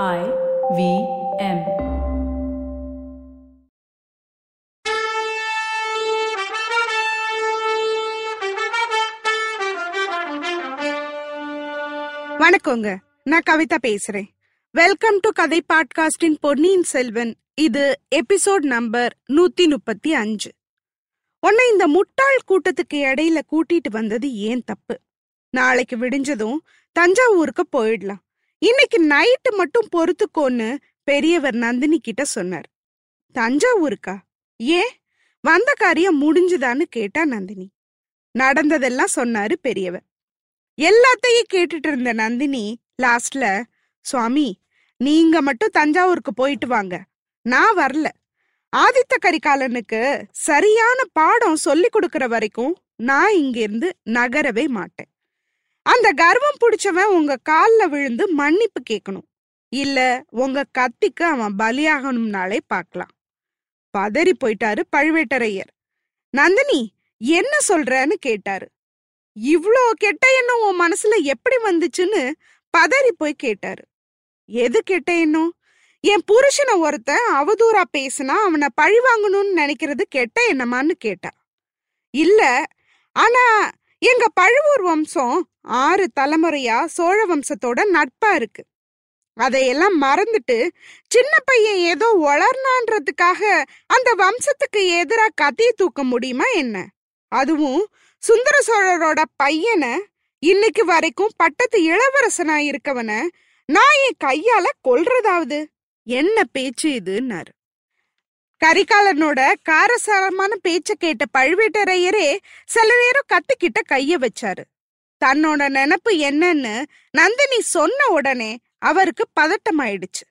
I V M. வணக்கங்க. நான் கவிதா பேசுறேன். வெல்கம் டு கதை பாட்காஸ்டின் பொன்னியின் செல்வன். இது எபிசோட் நம்பர் நூத்தி முப்பத்தி அஞ்சு உன்னை இந்த முட்டாள் கூட்டத்துக்கு இடையில கூட்டிட்டு வந்தது ஏன் தப்பு? நாளைக்கு விடிஞ்சதும் தஞ்சாவூருக்கு போயிடலாம். இன்னைக்கு நைட்டு மட்டும் பொறுத்துக்கோன்னு பெரியவர் நந்தினி கிட்ட சொன்னார். தஞ்சாவூருக்கா? ஏன்? வந்த காரியம் முடிஞ்சுதான்னு கேட்டா நந்தினி. நடந்ததெல்லாம் சொன்னாரு பெரியவர். எல்லாத்தையும் கேட்டுட்டு இருந்த நந்தினி லாஸ்ட்ல சுவாமி நீங்க மட்டும் தஞ்சாவூருக்கு போயிட்டு வாங்க. நான் வரல. ஆதித்த கரிகாலனுக்கு சரியான பாடம் சொல்லி கொடுக்கற வரைக்கும் நான் இங்க இருந்து நகரவே மாட்டேன். அந்த கர்வம் பிடிச்சவன் உங்க கால்ல விழுந்து மன்னிப்பு கேட்கணும் இல்ல உங்க கத்திக்கு அவன் பலியாகணும்னாலே பார்க்கலாம் பதறி போயிட்டாரு பழுவேட்டரையர். நந்தினி என்ன சொல்றன்னு கேட்டாரு. இவ்ளோ கெட்ட எண்ணம் உன் மனசுல எப்படி வந்துச்சுன்னு பதறி போய் கேட்டாரு. எது கெட்ட எண்ணம்? என் புருஷனை ஒருத்தன் அவதூறா பேசினா அவனை பழி வாங்கணும்னு நினைக்கிறது கெட்ட எண்ணமான்னு கேட்டா. இல்ல ஆனா எங்க பழுவூர் வம்சம் ஆறு தலைமுறையா சோழ வம்சத்தோட நட்பா இருக்கு. அதையெல்லாம் மறந்துட்டு சின்ன பையன் ஏதோ வளர்னான்றதுக்காக அந்த வம்சத்துக்கு எதிரா கத்திய தூக்க முடியுமா என்ன? அதுவும் சுந்தர சோழரோட பையனை இன்னைக்கு வரைக்கும் பட்டத்து இளவரசனா இருக்கவன நான் என் கையால கொல்றதாவது? என்ன பேச்சு இதுன்னாரு. கரிகாலனோட காரசாரமான பேச்ச கேட்ட பழுவேட்டரையரே சில நேரம் கத்திக்கிட்ட கைய வச்சாரு. தன்னோட நினப்பு என்னன்னு நந்தினி சொன்ன உடனே அவருக்கு பதட்டமாயிடுச்சு.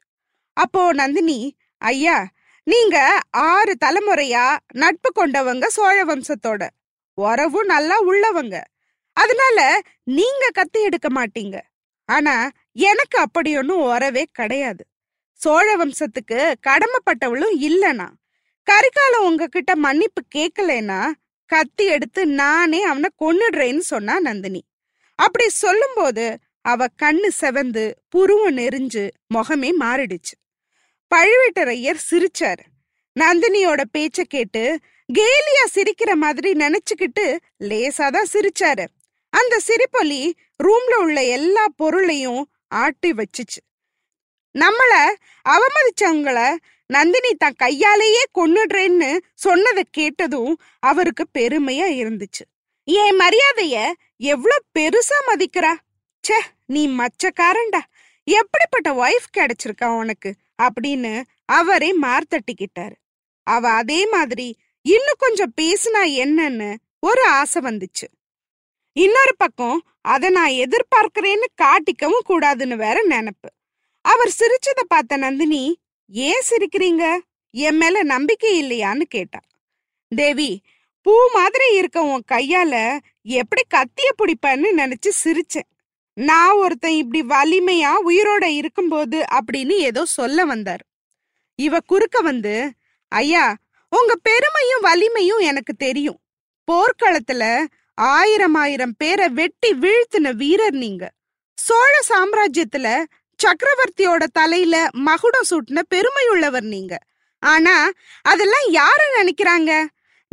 அப்போ நந்தினி ஐயா நீங்க ஆறு தலைமுறையா நட்பு கொண்டவங்க சோழ வம்சத்தோட. உறவும் நல்லா உள்ளவங்க. அதனால நீங்க கத்தி எடுக்க மாட்டீங்க. ஆனா எனக்கு அப்படி ஒன்றும் உறவே கிடையாது. சோழ வம்சத்துக்கு கடமைப்பட்டவளும் இல்லனா கரிகாலம் உங்ககிட்ட மன்னிப்பு கேட்கலன்னா கத்தி எடுத்து நானே அவனை கொன்னுடுறேன்னு சொன்னா நந்தினி. அப்படி சொல்லும்போது அவ கண்ணு செவந்து புருவம் நெறிஞ்சு முகமே மாறிடுச்சு. பழுவேட்டரையர் சிரிச்சாரு. நந்தினியோட பேச்ச கேட்டு கேலியா சிரிக்கிற மாதிரி நினைச்சுக்கிட்டு லேசாதான் சிரிச்சாரு. அந்த சிரிப்பொலி ரூம்ல உள்ள எல்லா பொருளையும் ஆட்டி வச்சுச்சு. நம்மள அவமதிச்சவங்கள நந்தினி தன் கையாலேயே கொன்னுடுறேன்னு சொன்னதை கேட்டதும் அவருக்கு பெருமையா இருந்துச்சு. என் மரியாதைய எவ்வளோ பெருசா மதிக்கிறா? ச்சே நீ மச்சக்காரன்டா. எப்படிப்பட்ட ஒய்ஃப் கிடைச்சிருக்கா உனக்கு? அப்படின்னு அவரே மார்த்தட்டிக்கிட்டாரு அவ அதே மாதிரி இன்னும் கொஞ்சம் பேசினா என்னன்னு ஒரு ஆசை வந்துச்சு. இன்னொரு பக்கம் அதை நான் எதிர்பார்க்கிறேன்னு காட்டிக்கவும் கூடாதுன்னு வேற நினைப்பு. அவர் சிரிச்சத பார்த்த நந்தினி ஏன் சிரிக்கிறீங்க? என் மேல நம்பிக்கை இல்லையான்னு கேட்டா. தேவி பூ மாதிரி இருக்க உன் கையால எப்படி கத்திய பிடிப்பேன்னு நினைச்சு சிரிச்சேன். நான் ஒருத்தன் இப்படி வலிமையா உயிரோட இருக்கும்போது அப்படின்னு ஏதோ சொல்ல வந்தார். இவ குறுக்க வந்து ஐயா உங்க பெருமையும் வலிமையும் எனக்கு தெரியும். போர்க்களத்துல ஆயிரம் ஆயிரம் பேரை வெட்டி வீழ்த்தின வீரர் நீங்க. சோழ சாம்ராஜ்யத்துல சக்கரவர்த்தியோட தலையில மகுடம் சூட்டின பெருமையுள்ளவர் நீங்க. ஆனா அதெல்லாம் யாரு நினைக்கிறாங்க?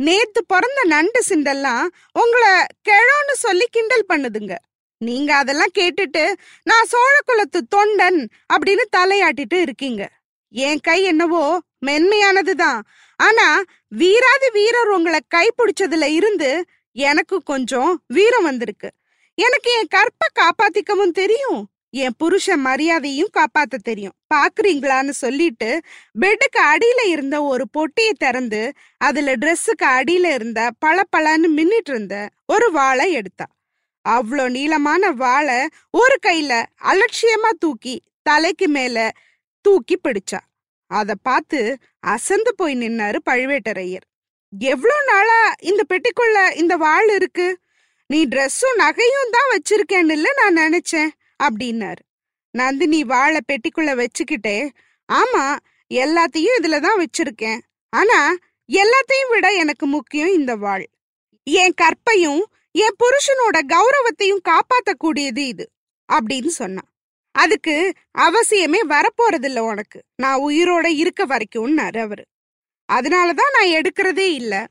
நேத்து பிறந்த நண்டு சிண்டெல்லாம் உங்களை கிழோன்னு சொல்லி கிண்டல் பண்ணுதுங்க. நீங்க அதெல்லாம் கேட்டுட்டு நான் சோழ குலத்து தொண்டன் அப்படின்னு தலையாட்டிட்டு இருக்கீங்க. என் கை என்னவோ மென்மையானதுதான். ஆனா வீராதி வீரர் உங்களை கை பிடிச்சதுல இருந்து எனக்கு கொஞ்சம் வீரம் வந்திருக்கு. எனக்கு என் கற்பை காப்பாத்திக்கவும் தெரியும். என் புருஷன் மரியாதையும் காப்பாத்த தெரியும். பாக்குறீங்களான்னு சொல்லிட்டு பெட்டுக்கு அடியில இருந்த ஒரு பொட்டியை திறந்து அதுல ட்ரெஸ்ஸுக்கு அடியில இருந்த பளபளன்னு மின்னிட்டு இருந்த ஒரு வாழை எடுத்தா. அவ்வளோ நீளமான வாழை ஒரு கையில அலட்சியமா தூக்கி தலைக்கு மேல தூக்கி பிடிச்சா. அத பார்த்து அசந்து போய் நின்னாரு பழுவேட்டரையர். எவ்வளோ நாளா இந்த பெட்டிக்குள்ள இந்த வாள் இருக்கு? நீ ட்ரெஸ்ஸும் நகையும் தான் வச்சிருக்கேன்னு நான் நினைச்சேன். அப்படின்னாரு. நந்தினி வாழை பெட்டிக்குள்ள வச்சுக்கிட்டே ஆமா எல்லாத்தையும் இதுல தான் வச்சிருக்கேன். ஆனா எல்லாத்தையும் விட எனக்கு முக்கியம் இந்த வாள். என் கற்பையும் என் புருஷனோட கௌரவத்தையும் காப்பாத்தக்கூடியது இது அப்படின்னு சொன்னான். அதுக்கு அவசியமே வரப்போறதில்ல உனக்கு. நான் உயிரோட இருக்க வரைக்கும்னாரு அவரு. அதனாலதான் நான் எடுக்கிறதே இல்ல.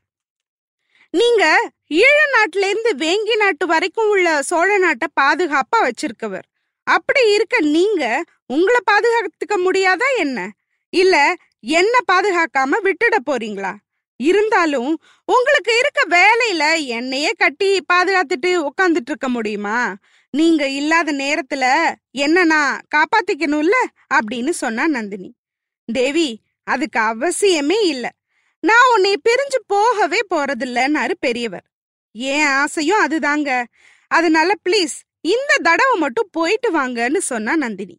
நீங்க ஈழ நாட்டுல இருந்து வேங்கி நாட்டு வரைக்கும் உள்ள சோழ நாட்டை பாதுகாப்பா வச்சிருக்கவர். அப்படி இருக்க நீங்க உங்களை பாதுகாத்துக்க முடியாதா என்ன? இல்ல என்ன பாதுகாக்காம விட்டுட போறீங்களா? இருந்தாலும் உங்களுக்கு இருக்க வேலையில என்னையே கட்டி பாதுகாத்துட்டு உட்காந்துட்டு இருக்க முடியுமா? நீங்க இல்லாத நேரத்துல என்ன நான் காப்பாத்திக்கணும்ல? அப்படின்னு சொன்னா நந்தினி. தேவி அதுக்கு அவசியமே இல்ல. நான் உன்னை பிரிஞ்சு போகவே போறதில்லன்னாரு பெரியவர். ஏன் ஆசையும் அதுதாங்க. அதனால ப்ளீஸ் இந்த தடவை மட்டும் போயிட்டு வாங்கன்னு சொன்னா நந்தினி.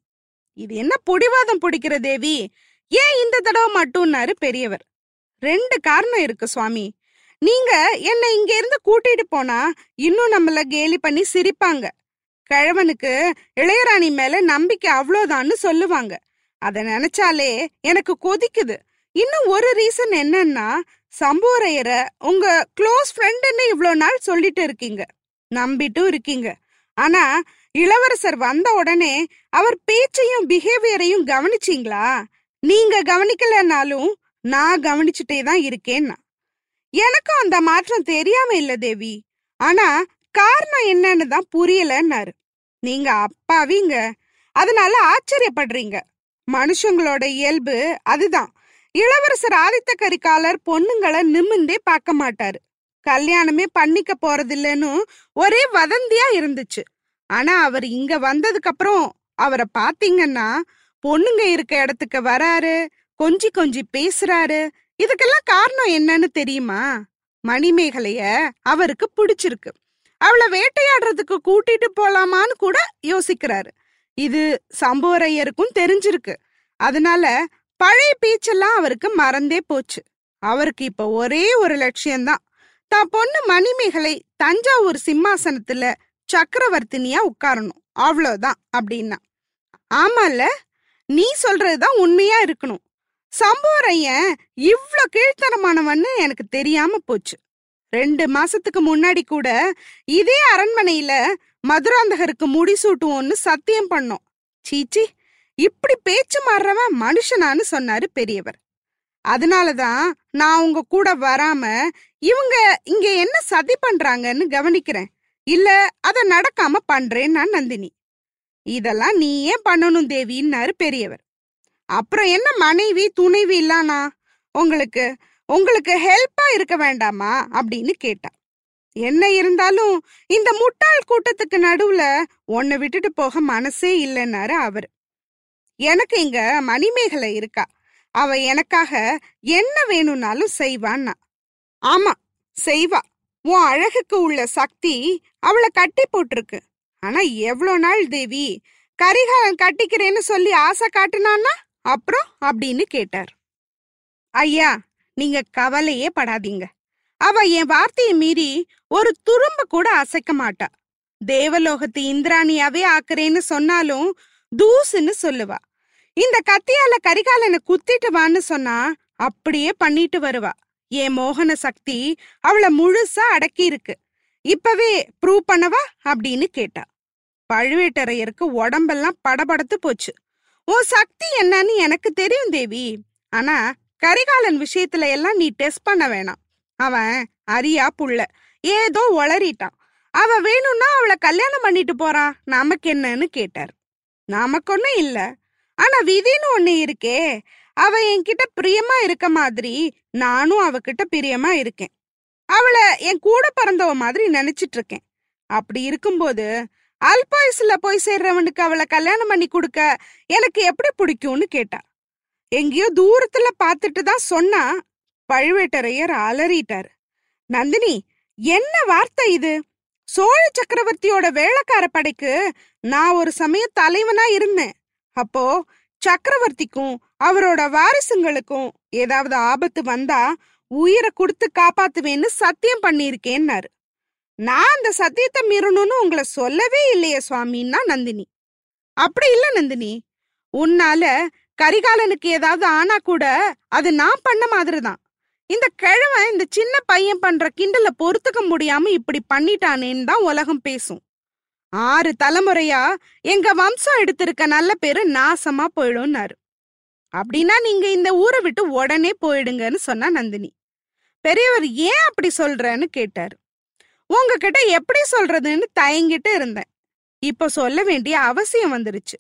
இது என்ன பொடிவாதம் பிடிக்கிற தேவி? ஏன் இந்த தடவை மட்டும்னாரு பெரியவர்? ரெண்டு காரணம் இருக்கு சுவாமி. நீங்க என்னை இங்க இருந்து கூட்டிட்டு போனா இன்னும் நம்மள கேலி பண்ணி சிரிப்பாங்க. கிழவனுக்கு இளையராணி மேல நம்பிக்கை அவ்வளோதான்னு சொல்லுவாங்க. அத நினைச்சாலே எனக்கு கொதிக்குது. இன்னும் ஒரு ரீசன் என்னன்னா சம்புவரையரை உங்க க்ளோஸ் ஃப்ரெண்டுன்னு இவ்வளோ நாள் சொல்லிட்டு இருக்கீங்க. நம்பிட்டும் இருக்கீங்க. ஆனா இளவரசர் வந்த உடனே அவர் பேச்சையும் பிஹேவியரையும் கவனிச்சீங்களா? நீங்க கவனிக்கலனாலும் நான் கவனிச்சுட்டே தான் இருக்கேன்னா. எனக்கும் அந்த மாற்றம் தெரியாம இல்ல தேவி. ஆனா காரணம் என்னன்னு தான் புரியலன்னாரு. நீங்க அப்பாவிங்க. அதனால ஆச்சரியப்படுறீங்க. மனுஷங்களோட இயல்பு அதுதான். இளவரசர் ஆதித்த கரிகாலர் பொண்ணுங்களை நிமிந்தே பார்க்க மாட்டாரு. கல்யாணமே பண்ணிக்க போறதில்லன்னு ஒரே வதந்தியா இருந்துச்சு. ஆனா அவர் இங்க வந்ததுக்கு அப்புறம் அவரை பாத்தீங்கன்னா பொண்ணுங்க இருக்க இடத்துக்கு வராரு கொஞ்சி கொஞ்சி பேசுறாரு. இதுக்கெல்லாம் காரணம் என்னன்னு தெரியுமா? மணிமேகலைய அவருக்கு பிடிச்சிருக்கு. அவளை வேட்டையாடுறதுக்கு கூட்டிட்டு போலாமான்னு கூட யோசிக்கிறாரு. இது சம்போரையருக்கும் தெரிஞ்சிருக்கு. அதனால பழைய பேச்செல்லாம் அவருக்கு மறந்தே போச்சு. அவருக்கு இப்ப ஒரே ஒரு லட்சியம்தான். தான் பொண்ணு மணிமேகலை தஞ்சாவூர் சிம்மாசனத்துல சக்கரவர்த்தினியா உட்காரணும். அவ்வளவுதான் அப்படின்னா. ஆமால நீ சொல்றதுதான் உண்மையா இருக்கணும். சம்புவரையன் இவ்ளோ கீழ்த்தனமானவன்னு எனக்கு தெரியாம போச்சு. ரெண்டு மாசத்துக்கு முன்னாடி கூட இதே அரண்மனையில மதுராந்தகருக்கு முடிசூட்டுவோம்னு சத்தியம் பண்ணோம். சீச்சி இப்படி பேச்சு மாறுறவன் மனுஷனான்னு சொன்னாரு பெரியவர். அதனால தான் நான் உங்க கூட வராம இவங்க இங்க என்ன சதி பண்றாங்கன்னு கவனிக்கிறேன். இல்ல அத நடக்காம பண்றேன் நான் நந்தினி. இதெல்லாம் நீ ஏன் பண்ணணும் தேவின்னாரு பெரியவர். அப்புறம் என்ன மனைவி துணைவி இல்லானா? உங்களுக்கு உங்களுக்கு ஹெல்ப்பா இருக்க வேண்டாமா? அப்படின்னு கேட்டா. என்ன இருந்தாலும் இந்த முட்டாள் கூட்டத்துக்கு நடுவுல உன்னை விட்டுட்டு போக மனசே இல்லைன்னாரு அவரு. எனக்கு இங்க மணிமேகலை இருக்கா. அவ எனக்காக என்ன வேணும்னாலும் செய்வான்னா. ஆமா செய்வா. உன் அழகுக்கு உள்ள சக்தி அவளை கட்டி போட்டிருக்கு. ஆனா எவ்வளோ நாள் தேவி கரிகாலன் கட்டிக்கிறேன்னு சொல்லி ஆசை காட்டுனான்னா அப்புறம் அப்படின்னு கேட்டார். ஐயா நீங்க கவலையே படாதீங்க. அவ என் வார்த்தையை மீறி ஒரு துரும்ப கூட அசைக்க மாட்டா. தேவலோகத்து இந்திராணியாவே ஆக்குறேன்னு சொன்னாலும் தூசுன்னு சொல்லுவா. இந்த கத்தியால கரிகாலனை குத்திட்டு வான்னு சொன்னா அப்படியே பண்ணிட்டு வருவா. என் மோகன சக்தி அவளை முழுசா அடக்கி இருக்கு இப்பவே ப்ரூவ் பண்ணவா? அப்படின்னு கேட்டா. பழுவேட்டரையருக்கு உடம்பெல்லாம் படபடத்து போச்சு. உன் சக்தி என்னன்னு எனக்கு தெரியும் தேவி. ஆனா கரிகாலன் விஷயத்துல எல்லாம் நீ டெஸ்ட் பண்ண வேணாம். அவன் அரியா புள்ள. ஏதோ ஒளறிட்டான் அவ வேணும்னா அவளை கல்யாணம் பண்ணிட்டு போறான். நமக்கு என்னன்னு கேட்டார். நமக்கு ஒண்ணும் இல்ல. ஆனா விதின்னு ஒண்ணு இருக்கே. அவ என்கிட்ட பிரியமா இருக்க மாதிரி நானும் அவகிட்ட பிரியமா இருக்கேன். அவளை என் கூட பிறந்தவ மாதிரி நினைச்சிட்டு இருக்கேன் அப்படி இருக்கும்போது அல்பாயுசுல போய் சேர்றவனுக்கு அவளை கல்யாணம் பண்ணி கொடுக்க எனக்கு எப்படி பிடிக்கும்னு கேட்டா. எங்கேயோ தூரத்துல பார்த்துட்டு தான் சொன்னா பழுவேட்டரையர் அலறிட்டாரு. நந்தினி என்ன வார்த்தை இது? சோழ சக்கரவர்த்தியோட வேளக்கார படைக்கு நான் ஒரு சமயம் தலைவனா இருந்தேன். அப்போ சக்கரவர்த்திக்கும் அவரோட வாரிசுங்களுக்கும் ஏதாவது ஆபத்து வந்தா உயிரை கொடுத்து காப்பாத்துவேன்னு சத்தியம் பண்ணியிருக்கேன்னாரு. நான் அந்த சத்தியத்தை மீறணும்னு உங்களை சொல்லவே இல்லையே சுவாமின்னா நந்தினி. அப்படி இல்ல நந்தினி. உன்னால கரிகாலனுக்கு ஏதாவது ஆனா கூட அது நான் பண்ண மாதிரி தான் இந்த கிழவன் இந்த சின்ன பையன் பண்ற கிண்டல பொறுத்துக்க முடியாம இப்படி பண்ணிட்டானேன்னு தான் உலகம் பேசும். ஆறு தலைமுறையா எங்க வம்சம் எடுத்திருக்க நல்ல பேரு நாசமா போயிடும்னாரு. அப்படின்னா நீங்க இந்த ஊரை விட்டு உடனே போயிடுங்கன்னு சொன்னா நந்தினி. பெரியவர் ஏன் அப்படி சொல்றேன்னு கேட்டாரு. உங்ககிட்ட எப்படி சொல்றதுன்னு தயங்கிட்டு இருந்தேன். இப்ப சொல்ல வேண்டிய அவசியம் வந்துருச்சு.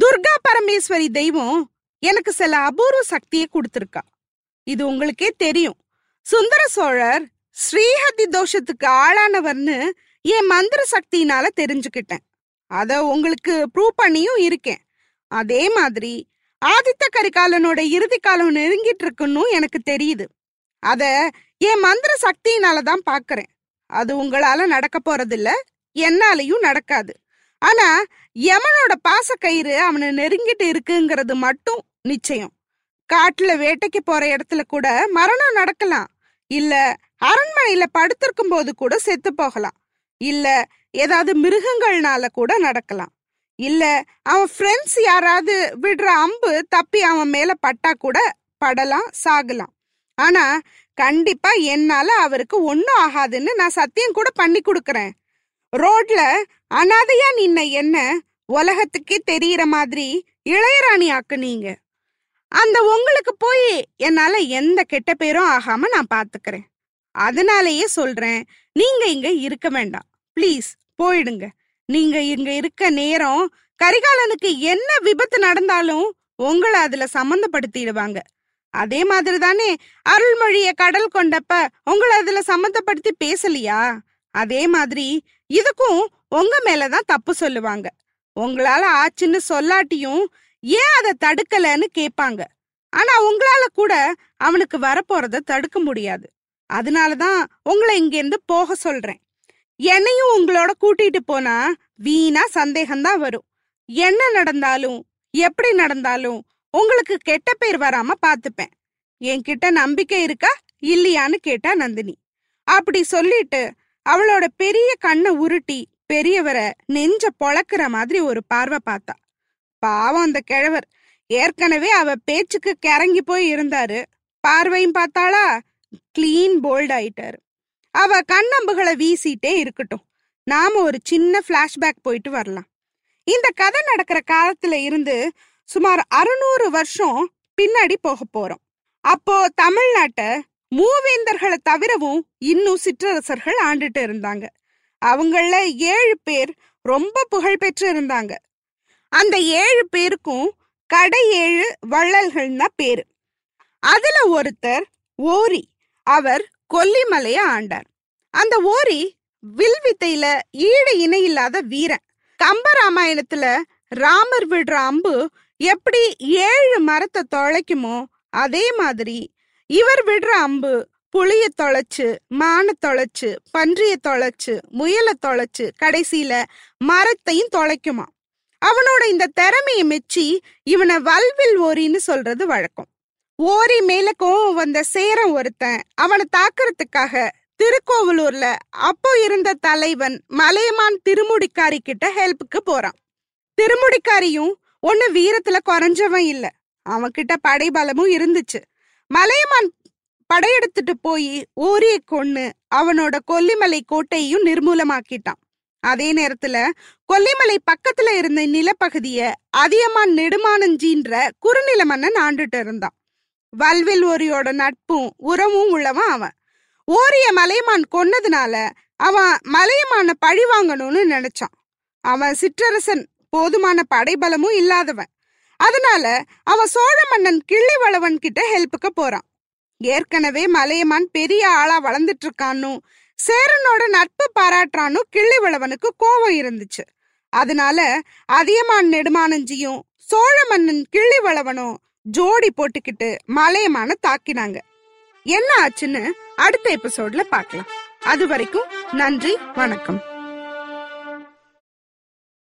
துர்கா பரமேஸ்வரி தெய்வம் எனக்கு சில அபூர்வ சக்தியை கொடுத்துருக்கா. இது உங்களுக்கே தெரியும். சுந்தர சோழர் ஸ்ரீஹதி தோஷத்துக்கு ஆளானவர்னு என் மந்திர சக்தியினால தெரிஞ்சுக்கிட்டேன். அத உங்களுக்கு ப்ரூவ் பண்ணியும் இருக்கேன். அதே மாதிரி ஆதித்த கரிகாலனோட இறுதி காலம் நெருங்கிட்டு இருக்குன்னு எனக்கு தெரியுது. அத என் மந்திர சக்தியினால தான் பாக்குறேன். அது உங்களால நடக்க போறதில்ல என்னாலையும் நடக்காது. ஆனா யமனோட பாசக்கயிறு அவனை நெருங்கிட்டு இருக்குங்கிறது மட்டும் நிச்சயம். காட்டுல வேட்டைக்கு போற இடத்துல கூட மரணம் நடக்கலாம். இல்ல அரண்மனையில படுத்திருக்கும் போது கூட செத்து போகலாம். இல்ல ஏதாவது மிருகங்கள்னால கூட நடக்கலாம். இல்ல அவன் ஃப்ரெண்ட்ஸ் யாராவது விடுற அம்பு தப்பி அவன் மேல பட்டா கூட படலாம் சாகலாம். ஆனா கண்டிப்பா என்னால அவருக்கு ஒன்னும் ஆகாதுன்னு நான் சத்தியம் கூட பண்ணி கொடுக்குறேன். ரோட்ல அனாதையா நின்ன என்ன உலகத்துக்கே தெரியற மாதிரி இளையராணி ஆக்குனீங்க அந்த உங்களுக்கு போய் என்னால எந்த கெட்ட பேரும் ஆகாம நான் பாத்துக்கிறேன். அதனாலேயே சொல்றேன். நீங்க இங்க இருக்க வேண்டாம். ப்ளீஸ் போயிடுங்க. நீங்க இங்க இருக்க நேரம் கரிகாலனுக்கு என்ன விபத்து நடந்தாலும் உங்களை அதுல சம்மந்தப்படுத்திடுவாங்க. அதே மாதிரி தானே அருள்மொழிய கடல் கொண்டப்ப உங்களை அதுல சம்மந்தப்படுத்தி பேசலையா? அதே மாதிரி இதுக்கும் உங்க மேலதான் தப்பு சொல்லுவாங்க. உங்களால ஆச்சுன்னு சொல்லாட்டியும் ஏன் அதை தடுக்கலன்னு கேட்பாங்க. ஆனா உங்களால கூட அவனுக்கு வரப்போறத தடுக்க முடியாது. அதனாலதான் உங்களை இங்க இருந்து போக சொல்றேன். என்னையும் உங்களோட கூட்டிட்டு போனா வீணா சந்தேகம்தான் வரும். என்ன நடந்தாலும் எப்படி நடந்தாலும் உங்களுக்கு கெட்ட பேர் வராம பாத்துப்பேன். என்கிட்ட நம்பிக்கை இருக்கா இல்லையான்னு கேட்டா நந்தினி. அப்படி சொல்லிட்டு அவளோட பெரிய கண்ணை உருட்டி பெரியவரை நெஞ்ச பொழக்கிற மாதிரி ஒரு பார்வை பார்த்தா. பாவம் அந்த கிழவர். ஏற்கனவே அவ பேச்சுக்கு கிறங்கி போய் இருந்தாரு. பார்வையும் பார்த்தாளா? கிளீன் போல்ட் ஆயிட்டாரு. அவ கண்ணம்புகளை வீசிட்டே இருக்கட்டும். நாம ஒரு சின்ன ஃப்ளாஷ்பேக் போயிட்டு வரலாம். இந்த கதை நடக்கிற காலத்துல இருந்து சுமார் அறுநூறு வருஷம் பின்னாடி போக போறோம். அப்போ தமிழ்நாட்ட மூவேந்தர்களை தவிரவும் இன்னும் சிற்றரசர்கள் ஆண்டுட்டு இருந்தாங்க. அவங்கள ஏழு பேர் ரொம்ப புகழ் பெற்று இருந்தாங்க. அந்த ஏழு பேருக்கும் கடை ஏழு வள்ளல்கள்னா பேரு. அதுல ஒருத்தர் ஓரி. அவர் கொல்லிமலையை ஆண்டார். அந்த ஓரி வில் வித்தையில ஈடு இணை இல்லாத வீரன். கம்பராமாயணத்துல ராமர் விடுற அம்பு எப்படி ஏழு மரத்தை தொலைக்குமோ அதே மாதிரி இவர் விடுற அம்பு புளிய தொலைச்சு மான தொலைச்சு பன்றிய தொலைச்சு முயலை தொலைச்சு கடைசியில மரத்தையும் தொலைக்குமா அவனோட இந்த திறமையை மெச்சி இவனை வல்வில் ஓரின்னு சொல்றது வழக்கம். ஓரி மேல கோவம் வந்த சேரன் ஒருத்தன். அவனை தாக்குறதுக்காக திருக்கோவலூர்ல அப்போ இருந்த தலைவன் மலையமான் திருமுடிக்காரி கிட்ட ஹெல்ப்புக்கு போறான். திருமுடிக்காரியும் ஒன்னு வீரத்துல குறைஞ்சவன் இல்ல. அவன்கிட்ட படைபலமும் இருந்துச்சு. மலையமான் படையெடுத்துட்டு போய் ஓரிய கொன்னு அவனோட கொல்லிமலை கோட்டையும் நிர்மூலமாக்கிட்டான். அதே நேரத்துல கொல்லிமலை பக்கத்துல இருந்த நிலப்பகுதிய அதியமான் நெடுமானஞ்சின்ற குறுநில மன்னன் ஆண்டுட்டு இருந்தான். வல்வில் ஓரியோட நட்பும் உறவும் உள்ளவன் அவன். ஓரிய மலையமான் கொன்னதுனால அவன் மலையமான பழி வாங்கணும்னு நினைச்சான். அவன் சிற்றரசன் போதுமான படைபலமும் இல்லாதவன். அதனால அவன் சோழ மன்னன் கிள்ளிவளவன் கிட்ட ஹெல்ப்புக்கு போறான். ஏற்கனவே மலையமான் பெரிய ஆளா வளர்ந்துட்டு இருக்கான்னு சேரனோட நட்பு பாராட்டுறான்னு கிள்ளிவளவனுக்கு கோபம் இருந்துச்சு. அதனால அதியமான் நெடுமானஞ்சியும் சோழ மன்னன் கிள்ளிவளவனும் ஜோடி போட்டுக்கிட்டு மலையமான தாக்கினாங்க. என்ன ஆச்சுன்னு அடுத்த எபிசோட்ல பார்க்கலாம். அது வரைக்கும் நன்றி வணக்கம்.